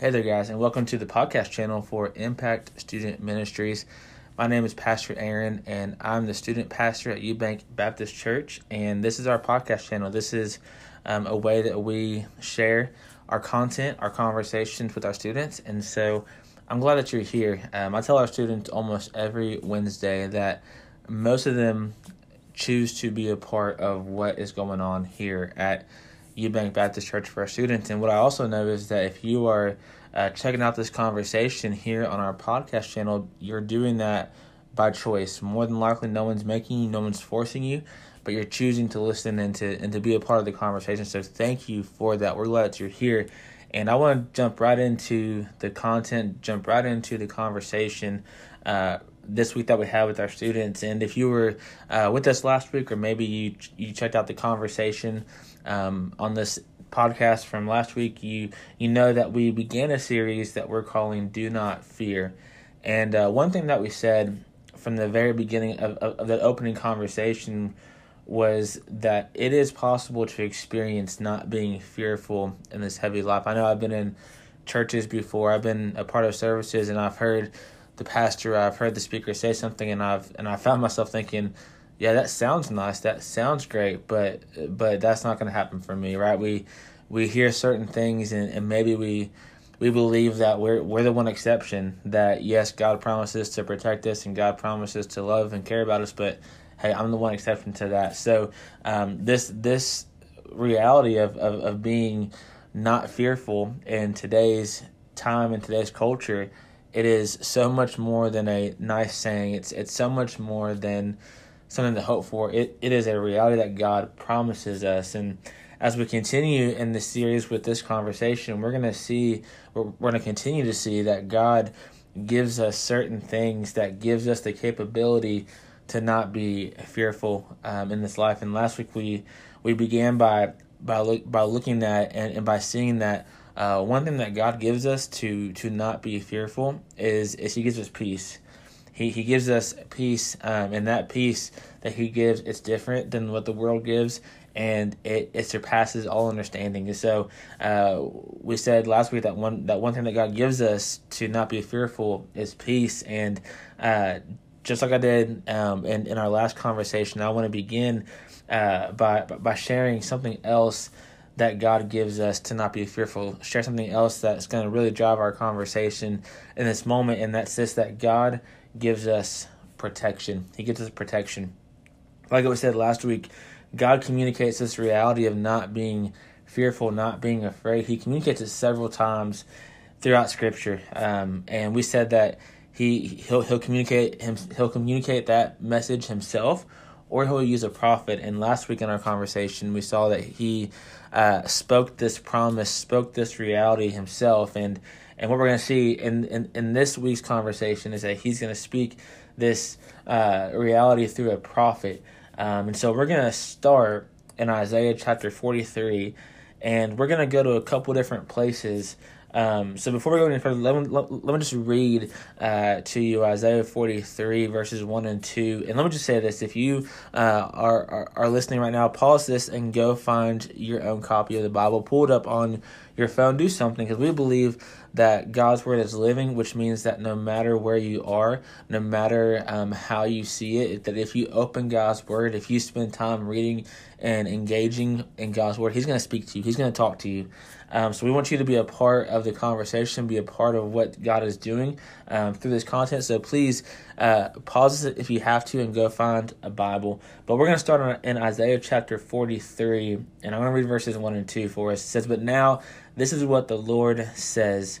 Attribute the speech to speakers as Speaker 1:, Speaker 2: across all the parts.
Speaker 1: Hey there, guys, and welcome to the podcast channel for Impact Student Ministries. My name is Pastor Aaron, and I'm the student pastor at Eubank Baptist Church. And this is our podcast channel. This is um, a way that we share our content, our conversations with our students. And so I'm glad that you're here. Um, I tell our students almost every Wednesday that most of them choose to be a part of what is going on here at Eubank Baptist Church for our students. And what I also know is that if you are uh, checking out this conversation here on our podcast channel, you're doing that by choice. More than likely, no one's making you, no one's forcing you, but you're choosing to listen and to and to be a part of the conversation. So thank you for that. We're glad that you're here. And I want to jump right into the content, jump right into the conversation. Uh, this week that we have with our students. And if you were uh, with us last week, or maybe you you checked out the conversation um, on this podcast from last week, you you know that we began a series that we're calling "Do Not Fear." And uh, one thing that we said from the very beginning of, of, of that opening conversation was that it is possible to experience not being fearful in this heavy life. I know I've been in churches before. I've been a part of services, and I've heard the pastor, I've heard the speaker say something, and I've and I found myself thinking, yeah, that sounds nice, that sounds great, but but that's not going to happen for me, right? We we hear certain things, and, and maybe we we believe that we're we're the one exception. That yes, God promises to protect us, and God promises to love and care about us, but hey, I'm the one exception to that. So um, this this reality of, of of being not fearful in today's time in today's culture it is so much more than a nice saying. It's it's so much more than something to hope for. It it is a reality that God promises us. And as we continue in this series with this conversation, we're gonna see we're, we're gonna continue to see that God gives us certain things that gives us the capability to not be fearful um, in this life. And last week we we began by by look by looking at and, and by seeing that uh, one thing that God gives us to to not be fearful is is He gives us peace. He He gives us peace, um, and that peace that He gives is different than what the world gives, and it, it surpasses all understanding. And so uh, we said last week that one that one thing that God gives us to not be fearful is peace, and uh, just like I did um, in in our last conversation, I want to begin uh, by by sharing something else that God gives us to not be fearful. Share something else that's going to really drive our conversation in this moment, and that's this that God gives us protection. He gives us protection. Like was said last week, God communicates this reality of not being fearful, not being afraid. He communicates it several times throughout Scripture, um, and we said that he he'll he'll communicate him he'll communicate that message himself or he'll use a prophet. And last week in our conversation, we saw that he uh, spoke this promise, spoke this reality himself. And and what we're going to see in, in, in this week's conversation is that he's going to speak this uh, reality through a prophet. Um, and so we're going to start in Isaiah chapter 43, and we're going to go to a couple different places um, so before we go any further, let me, let, let me just read uh, to you Isaiah 43, verses 1 and 2. And let me just say this if you uh, are, are, are listening right now, pause this and go find your own copy of the Bible. Pull it up on your phone, do something, because we believe that God's word is living, which means that no matter where you are, no matter um, how you see it, that if you open God's word, if you spend time reading and engaging in God's word, He's going to speak to you, He's going to talk to you. Um, so we want you to be a part of the conversation, be a part of what God is doing um, through this content. So please uh, pause it if you have to and go find a Bible. But we're going to start in Isaiah chapter 43, and I'm going to read verses 1 and 2 for us. It says, But now this is what the Lord says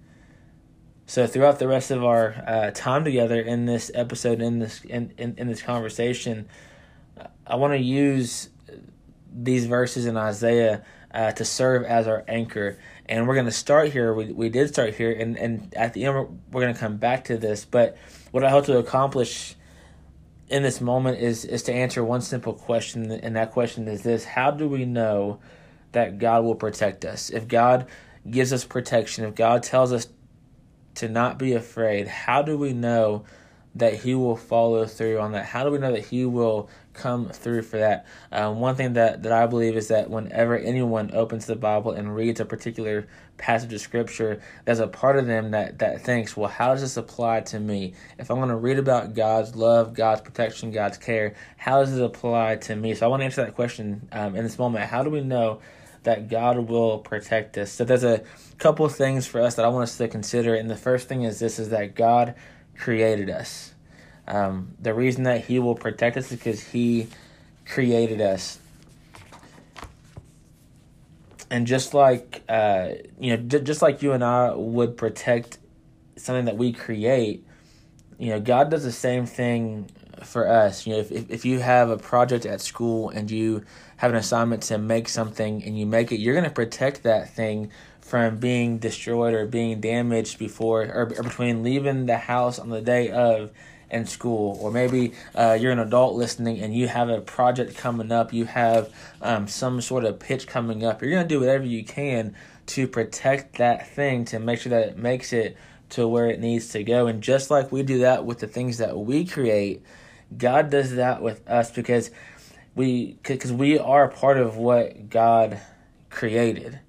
Speaker 1: So throughout the rest of our uh, time together in this episode, in this in, in, in this conversation, I want to use these verses in Isaiah uh, to serve as our anchor. And we're going to start here. We, we did start here, and, and at the end, we're, we're going to come back to this. But what I hope to accomplish in this moment is, is to answer one simple question, and that question is this How do we know that God will protect us? If God gives us protection, if God tells us to not be afraid, how do we know that He will follow through on that? How do we know that He will come through for that? Um, one thing that, that I believe is that whenever anyone opens the Bible and reads a particular passage of Scripture, there's a part of them that, that thinks, well, how does this apply to me? If I'm going to read about God's love, God's protection, God's care, how does it apply to me? So I want to answer that question um, in this moment. How do we know? That God will protect us. So there's a couple things for us that I want us to consider, and the first thing is this: is that God created us. Um, the reason that He will protect us is because He created us. And just like uh, you know, just like you and I would protect something that we create, you know, God does the same thing for us. You know, if, if you have a project at school and you have an assignment to make something and you make it, you're going to protect that thing from being destroyed or being damaged before or, or between leaving the house on the day of and school. Or maybe uh, you're an adult listening and you have a project coming up you have um, some sort of pitch coming up you're going to do whatever you can to protect that thing to make sure that it makes it to where it needs to go. And just like we do that with the things that we create God does that with us because we because we are a part of what God created.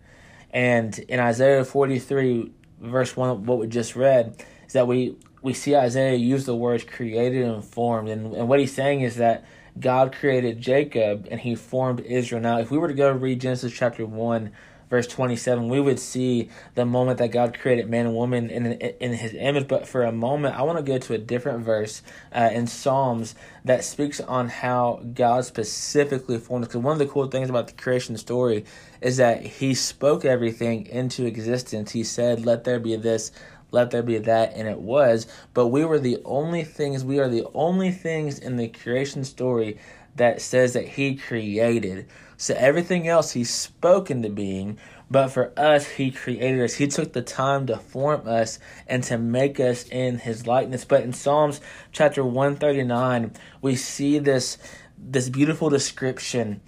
Speaker 1: And in Isaiah 43 verse 1 what we just read is that we we see Isaiah use the words created and formed and, and what he's saying is that God created Jacob and he formed Israel. Now if we were to go read Genesis chapter 1 verse 27, we would see the moment that God created man and woman in, in his image. But for a moment, I want to go to a different verse uh, in Psalms that speaks on how God specifically formed us. Because one of the cool things about the creation story is that he spoke everything into existence. He said, Let there be this, let there be that, and it was. But we were the only things, we are the only things in the creation story that says that he created. So everything else he spoke into being, but for us, he created us. He took the time to form us and to make us in his likeness. But in Psalms chapter 139, we see this, this beautiful description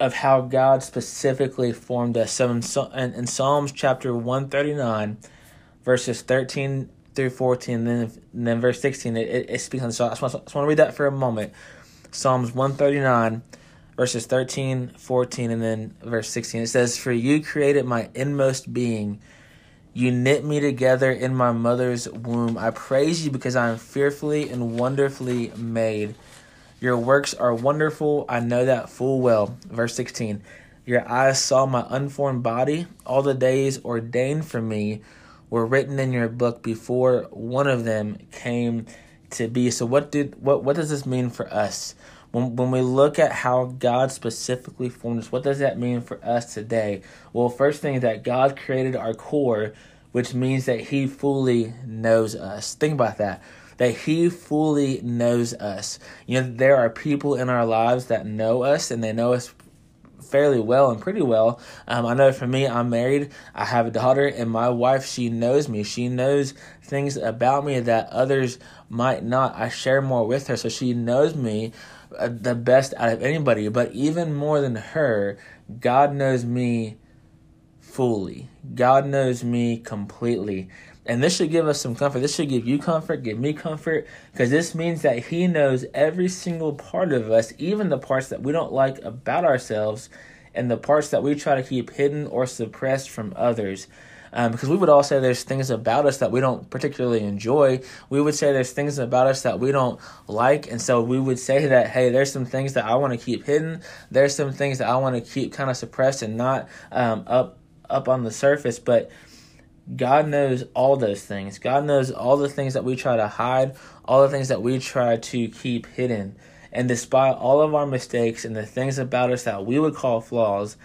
Speaker 1: of how God specifically formed us. So in, in Psalms chapter 139, verses 13 through 14, and then, and then verse 16, it, it, speaks on this. So I just want to read that for a moment. Psalms 139 verses 13, 14, and then verse 16. It says, For you created my inmost being. You knit me together in my mother's womb. I praise you because I am fearfully and wonderfully made. Your works are wonderful. I know that full well. Verse 16. Your eyes saw my unformed body. All the days ordained for me were written in your book before one of them came to be. So what did what what does this mean for us? when, when we look at how God specifically formed us, what does that mean for us today? Well, first thing is that God created our core, which means that He fully knows us. Think about that. That He fully knows us. You know, there are people in our lives that know us and they know us fairly well and pretty well. Um, I know for me, I'm married. I have a daughter, and my wife, she knows me. She knows things about me that others might not. I share more with her, so she knows me uh, the best out of anybody. But even more than her, God knows me fully. God knows me completely. And this should give us some comfort. This should give you comfort, give me comfort, because this means that He knows every single part of us, even the parts that we don't like about ourselves and the parts that we try to keep hidden or suppressed from others. Um, because we would all say there's things about us that we don't particularly enjoy. We would say there's things about us that we don't like, and so we would say that hey, there's some things that I want to keep hidden. There's some things that I want to keep kind of suppressed and not um, up up on the surface, but. God knows all those things. God knows all the things that we try to hide, all the things that we try to keep hidden. And despite all of our mistakes and the things about us that we would call flaws,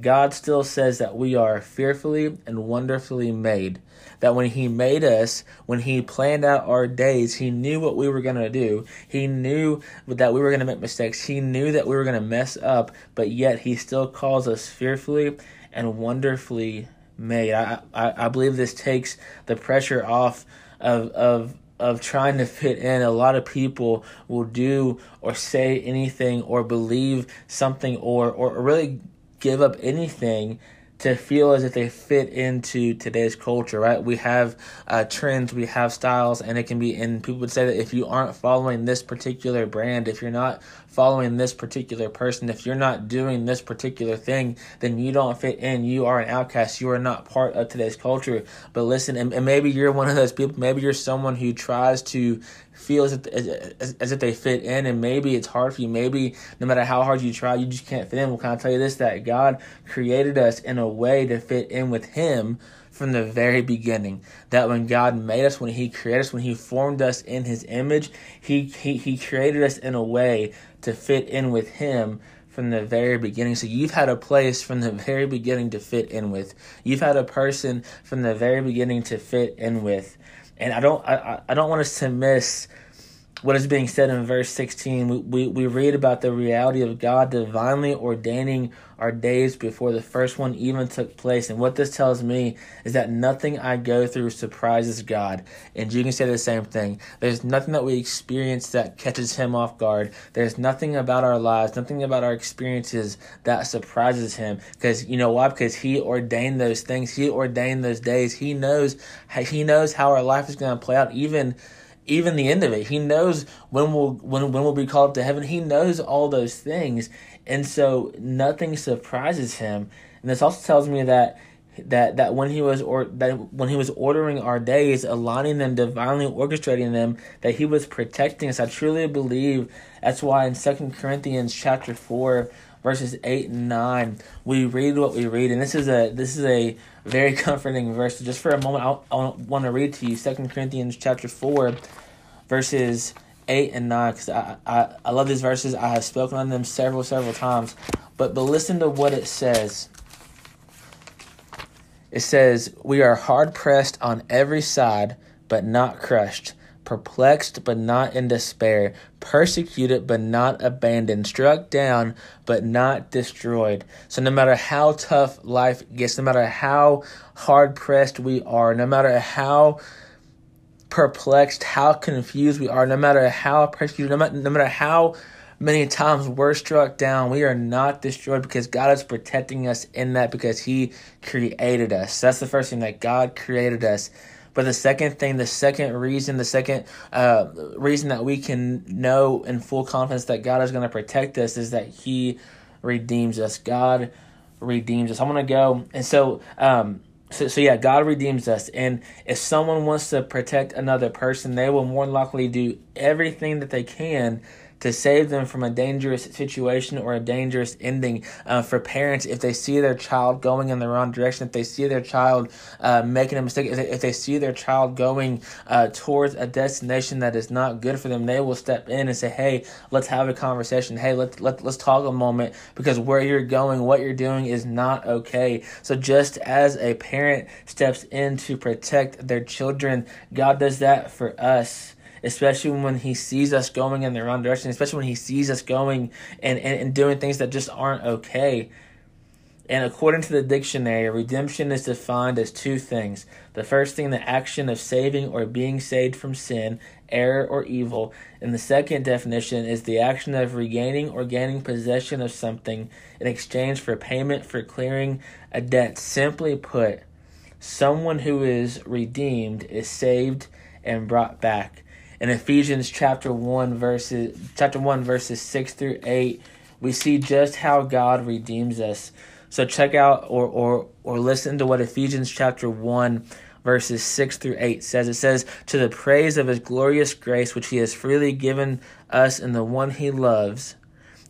Speaker 1: God still says that we are fearfully and wonderfully made. That when He made us, when He planned out our days, He knew what we were going to do. He knew that we were going to make mistakes. He knew that we were going to mess up, but yet He still calls us fearfully and wonderfully made. I, I, I believe this takes the pressure off of, of of trying to fit in. A lot of people will do or say anything or believe something or, or really give up anything to feel as if they fit into today's culture, right? We have uh, trends, we have styles, and it can be, and people would say that if you aren't following this particular brand, if you're not following this particular person, if you're not doing this particular thing, then you don't fit in. You are an outcast. You are not part of today's culture. But listen, and, and maybe you're one of those people, maybe you're someone who tries to feel as if, as, as if they fit in, and maybe it's hard for you. Maybe no matter how hard you try, you just can't fit in. Well, can I tell you this? That God created us in a way to fit in with Him from the very beginning. That when God made us, when He created us, when He formed us in His image, He He, he created us in a way to fit in with Him from the very beginning. So you've had a place from the very beginning to fit in with. You've had a person from the very beginning to fit in with. And I don't I, I don't want us to miss what is being said in verse 16. We, we, we read about the reality of God divinely ordaining our days before the first one even took place. And what this tells me is that nothing I go through surprises God. And you can say the same thing. There's nothing that we experience that catches him off guard. There's nothing about our lives, nothing about our experiences that surprises him. Because you know why? Because he ordained those things. He ordained those days. He knows he knows how our life is going to play out. Even even the end of it. He knows when we'll when when we'll be called up to heaven. He knows all those things, and so nothing surprises him. And this also tells me that that that when he was or that when he was ordering our days, aligning them, divinely orchestrating them, that he was protecting us. I truly believe that's why in Second Corinthians chapter four verses 8 and 9 we read what we read and this is a this is a very comforting verse. Just for a moment i I want to read to you Second corinthians chapter 4 verses 8 and 9 because I, I, I love these verses. I have spoken on them several several times. But but listen to what it says. It says we are hard pressed on every side but not crushed perplexed but not in despair, persecuted but not abandoned, struck down but not destroyed. So, no matter how tough life gets, no matter how hard pressed we are, no matter how perplexed, how confused we are, no matter how persecuted, no matter, no matter how many times we're struck down, we are not destroyed because God is protecting us in that because He created us. That's the first thing that God created us. But the second thing, the second reason, the second uh, reason that we can know in full confidence that God is going to protect us is that He redeems us. God redeems us. I'm going to go. And so, um, so, so yeah, God redeems us. And if someone wants to protect another person, they will more than likely do everything that they can to save them from a dangerous situation or a dangerous ending uh, for parents if they see their child going in the wrong direction, if they see their child uh, making a mistake, if they, if they, see their child going uh, towards a destination that is not good for them, they will step in and say, "Hey, let's have a conversation. Hey, let let let's talk a moment because where you're going, what you're doing is not okay." So just as a parent steps in to protect their children, God does that for us especially when he sees us going in the wrong direction, especially when he sees us going and, and, and doing things that just aren't okay. And according to the dictionary, redemption is defined as two things. The first thing, the action of saving or being saved from sin, error, or evil. And the second definition is the action of regaining or gaining possession of something in exchange for payment for clearing a debt. Simply put, someone who is redeemed is saved and brought back in Ephesians chapter 1 verses chapter 1 verses 6 through 8 we see just how God redeems us. So check out or or or listen to what Ephesians chapter 1 verses 6 through 8 says. It says, To the praise of his glorious grace, which he has freely given us in the one he loves.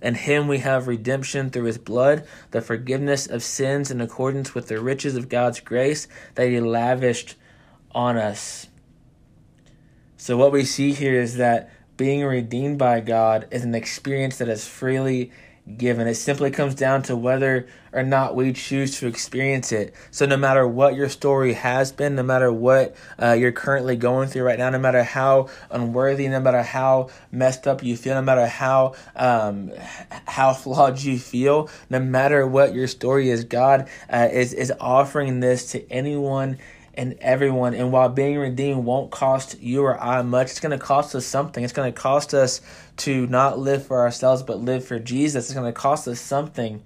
Speaker 1: In him we have redemption through his blood, the forgiveness of sins in accordance with the riches of God's grace that he lavished on us. So, what we see here is that being redeemed by God is an experience that is freely given. It simply comes down to whether or not we choose to experience it. So, no matter what your story has been, no matter what uh, you're currently going through right now, no matter how unworthy, no matter how messed up you feel, no matter how um, how flawed you feel, no matter what your story is, God uh, is is offering this to anyone and everyone. And while being redeemed won't cost you or I much, it's going to cost us something. It's going to cost us to not live for ourselves, but live for Jesus. It's going to cost us something.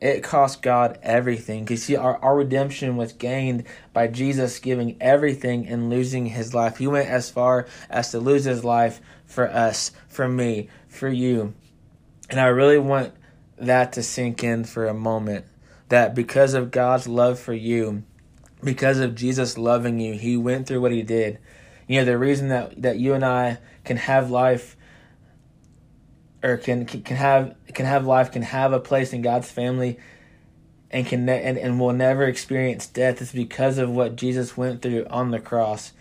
Speaker 1: It cost God everything. Because see, our, our redemption was gained by Jesus giving everything and losing his life. He went as far as to lose his life for us, for me, for you. And I really want that to sink in for a moment. That because of God's love for you, because of Jesus loving you, he went through what he did. You know, the reason that, that you and I can have life or can can have can have life, can have a place in God's family and can ne- and, and will never experience death is because of what Jesus went through on the cross.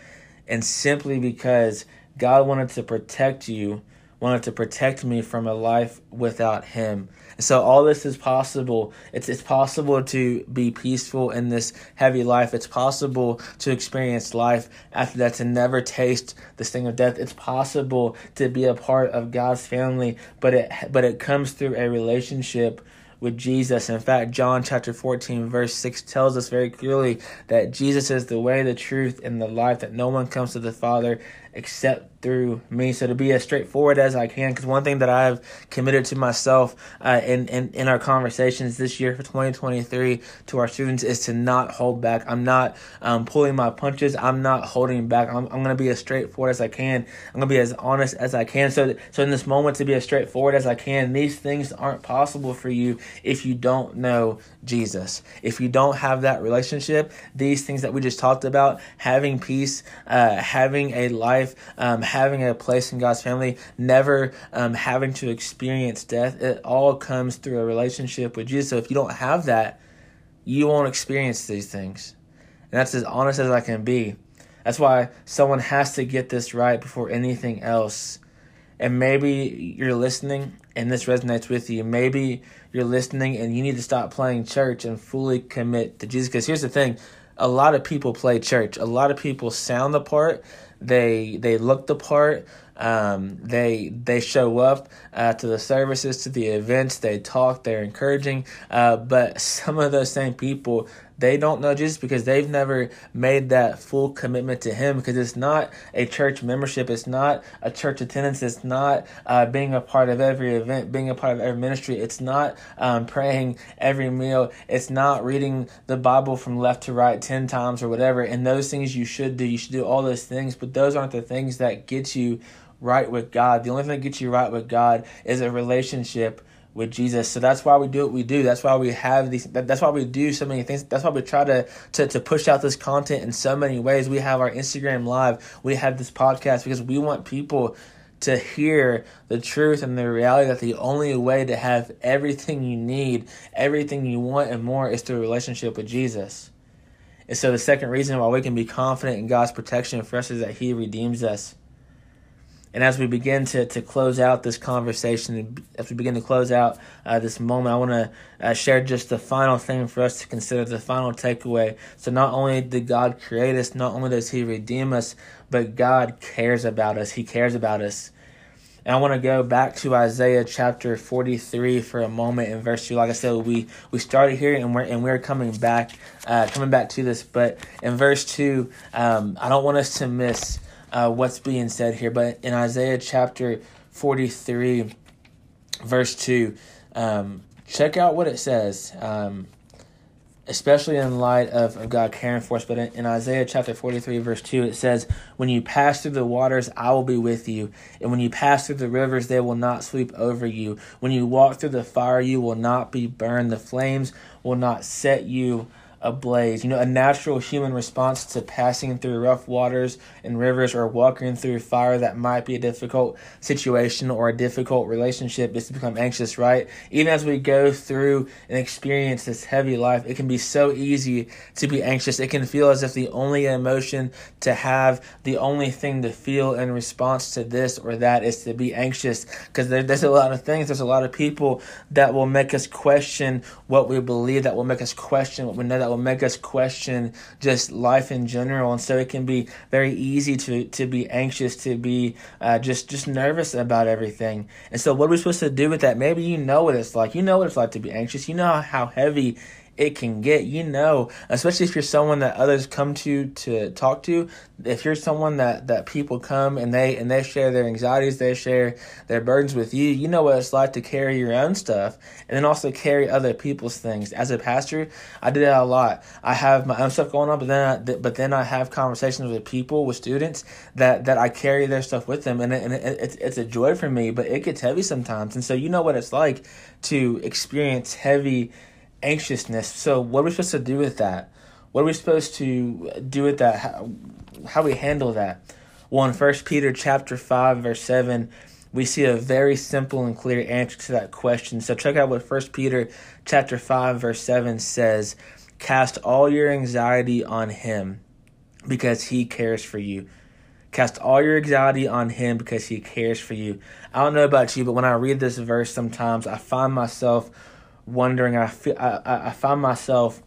Speaker 1: And simply because God wanted to protect you, wanted to protect me from a life without him. So all this is possible. It's it's possible to be peaceful in this heavy life. It's possible to experience life after that to never taste the sting of death. It's possible to be a part of God's family, but it but it comes through a relationship with Jesus. In fact, John chapter 14, verse 6 tells us very clearly that Jesus is the way, the truth, and the life, that no one comes to the Father except through me. So to be as straightforward as I can, because one thing that I've committed to myself uh, in, in in our conversations this year for 2023 to our students is to not hold back. I'm not um, pulling my punches. I'm not holding back. I'm, I'm going to be as straightforward as I can. I'm going to be as honest as I can. So so in this moment to be as straightforward as I can. These things aren't possible for you if you don't know Jesus. If you don't have that relationship, these things that we just talked about, having peace, uh, having a life. Um, having a place in God's family, never um, having to experience death. It all comes through a relationship with Jesus. So if you don't have that, you won't experience these things. And that's as honest as I can be. That's why someone has to get this right before anything else. And maybe you're listening and this resonates with you. Maybe you're listening and you need to stop playing church and fully commit to Jesus. Because here's the thing a lot of people play church, a lot of people sound the part, they they look the part. Um, they they show up uh, to the services, to the events. They talk. They're encouraging. Uh, but some of those same people they don't know Jesus because they've never made that full commitment to Him because it's not a church membership, it's not a church attendance, it's not uh, being a part of every event, being a part of every ministry, it's not um, praying every meal, it's not reading the Bible from left to right 10 times or whatever. And those things you should do, you should do all those things, but those aren't the things that get you right with God. The only thing that gets you right with God is a relationship with Jesus. So that's why we do what we do. That's why we have these. That's why we do so many things. That's why we try to to to push out this content in so many ways. We have our Instagram live. We have this podcast because we want people to hear the truth and the reality that the only way to have everything you need, everything you want, and more is through a relationship with Jesus. And so the second reason why we can be confident in God's protection for us is that He redeems us. And as we begin to, to close out this conversation, as we begin to close out uh, this moment, I want to uh, share just the final thing for us to consider, the final takeaway. So, not only did God create us, not only does He redeem us, but God cares about us. He cares about us. And I want to go back to Isaiah chapter 43 for a moment in verse 2. Like I said, we, we started here and we're, and we're coming back, uh, coming back to this. But in verse 2, um, I don't want us to miss uh, what's being said here. But in Isaiah chapter 43, verse 2, um, check out what it says, um, especially in light of, of God caring for us. But in, in Isaiah chapter 43, verse 2, it says, When you pass through the waters, I will be with you. And when you pass through the rivers, they will not sweep over you. When you walk through the fire, you will not be burned. The flames will not set you ablaze. You know, a natural human response to passing through rough waters and rivers or walking through fire that might be a difficult situation or a difficult relationship is to become anxious, right? Even as we go through and experience this heavy life, it can be so easy to be anxious. It can feel as if the only emotion to have, the only thing to feel in response to this or that is to be anxious because there, there's a lot of things, there's a lot of people that will make us question what we believe, that will make us question what we know, that will make us question just life in general. And so it can be very easy to, to be anxious, to be uh, just, just nervous about everything. And so what are we supposed to do with that? Maybe you know what it's like. You know what it's like to be anxious. You know how heavy it can get. You know, especially if you're someone that others come to to talk to. If you're someone that that people come and they and they share their anxieties, they share their burdens with you. You know what it's like to carry your own stuff and then also carry other people's things. As a pastor, I do that a lot. I have my own stuff going on, but then I, but then I have conversations with people, with students that that I carry their stuff with them, and, it, and it, it's it's a joy for me. But it gets heavy sometimes, and so you know what it's like to experience heavy anxiousness. So, what are we supposed to do with that? What are we supposed to do with that? How, how we handle that? Well, in First Peter chapter five, verse seven, we see a very simple and clear answer to that question. So, check out what First Peter chapter five, verse seven says: "Cast all your anxiety on Him, because He cares for you." Cast all your anxiety on him because he cares for you. I don't know about you, but when I read this verse, sometimes I find myself wondering. I feel I, I found myself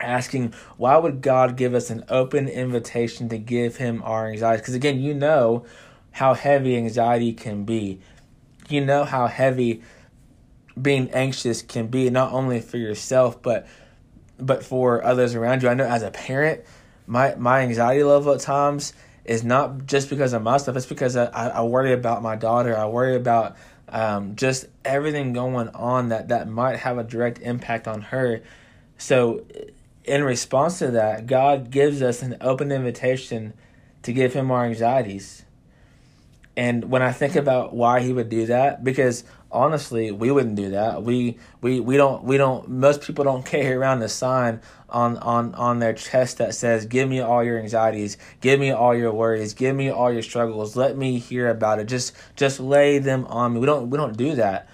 Speaker 1: asking why would God give us an open invitation to give Him our anxiety? Because again, you know how heavy anxiety can be. You know how heavy being anxious can be, not only for yourself but but for others around you. I know as a parent, my my anxiety level at times is not just because of my stuff. It's because I, I worry about my daughter. I worry about um, just everything going on that that might have a direct impact on her. So, in response to that, God gives us an open invitation to give Him our anxieties. And when I think mm-hmm. about why He would do that, because honestly, we wouldn't do that. We we we don't we don't. Most people don't carry around a sign on on on their chest that says give me all your anxieties give me all your worries give me all your struggles let me hear about it just just lay them on me we don't we don't do that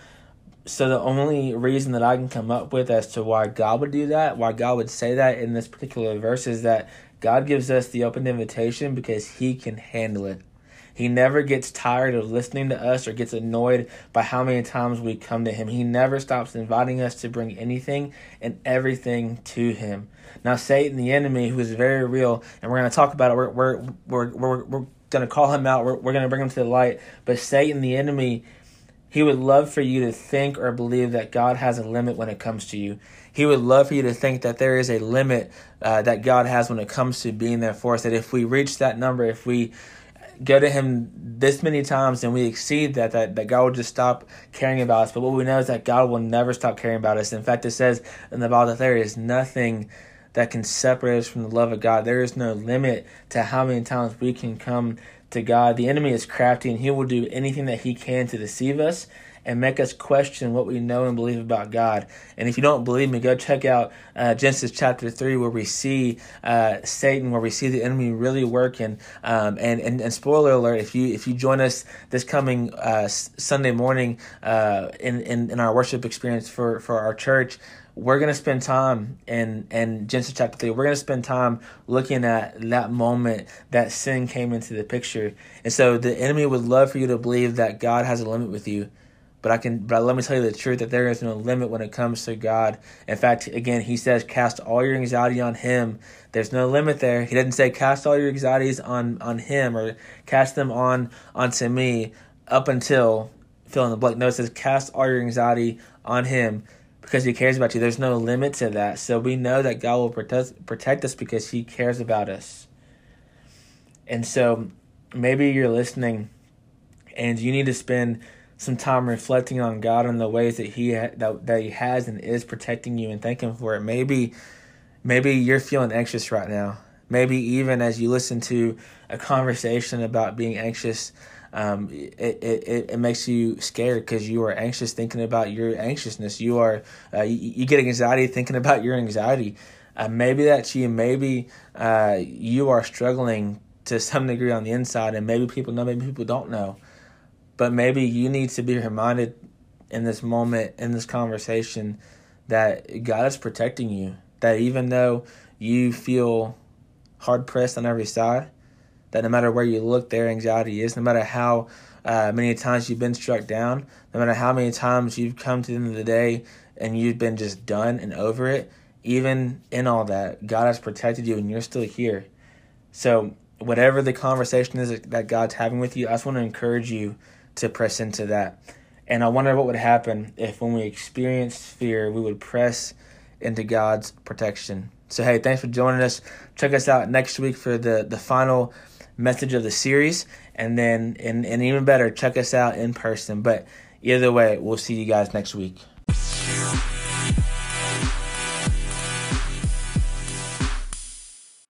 Speaker 1: so the only reason that I can come up with as to why God would do that why God would say that in this particular verse is that God gives us the open invitation because he can handle it he never gets tired of listening to us or gets annoyed by how many times we come to him. He never stops inviting us to bring anything and everything to him. Now, Satan, the enemy, who is very real, and we're going to talk about it, we're, we're, we're, we're, we're going to call him out, we're, we're going to bring him to the light. But Satan, the enemy, he would love for you to think or believe that God has a limit when it comes to you. He would love for you to think that there is a limit uh, that God has when it comes to being there for us. That if we reach that number, if we go to him this many times and we exceed that, that, that God will just stop caring about us. But what we know is that God will never stop caring about us. In fact, it says in the Bible that there is nothing that can separate us from the love of God. There is no limit to how many times we can come to God. The enemy is crafty and he will do anything that he can to deceive us and make us question what we know and believe about God. And if you don't believe me, go check out uh, Genesis chapter 3, where we see uh, Satan, where we see the enemy really working. Um, and, and, and spoiler alert, if you if you join us this coming uh, Sunday morning uh, in, in, in our worship experience for, for our church, we're going to spend time in, in Genesis chapter 3. We're going to spend time looking at that moment that sin came into the picture. And so the enemy would love for you to believe that God has a limit with you. But I can, but let me tell you the truth that there is no limit when it comes to God. In fact, again, He says, "Cast all your anxiety on Him." There's no limit there. He doesn't say, "Cast all your anxieties on on Him" or "Cast them on onto me." Up until fill in the blank. No, it says, "Cast all your anxiety on Him." Because he cares about you. There's no limit to that. So we know that God will protect protect us because he cares about us. And so maybe you're listening and you need to spend some time reflecting on God and the ways that he ha- that, that he has and is protecting you and thanking for it. Maybe maybe you're feeling anxious right now. Maybe even as you listen to a conversation about being anxious, um, it, it, it makes you scared because you are anxious thinking about your anxiousness. You are uh, you, you get anxiety thinking about your anxiety. Uh, maybe that's you. Maybe uh, you are struggling to some degree on the inside, and maybe people know, maybe people don't know. But maybe you need to be reminded in this moment, in this conversation, that God is protecting you. That even though you feel hard pressed on every side, that no matter where you look, their anxiety is, no matter how uh, many times you've been struck down, no matter how many times you've come to the end of the day and you've been just done and over it, even in all that, God has protected you and you're still here. So, whatever the conversation is that God's having with you, I just want to encourage you to press into that. And I wonder what would happen if, when we experienced fear, we would press into God's protection. So, hey, thanks for joining us. Check us out next week for the, the final message of the series. And then, and, and even better, check us out in person. But either way, we'll see you guys next week.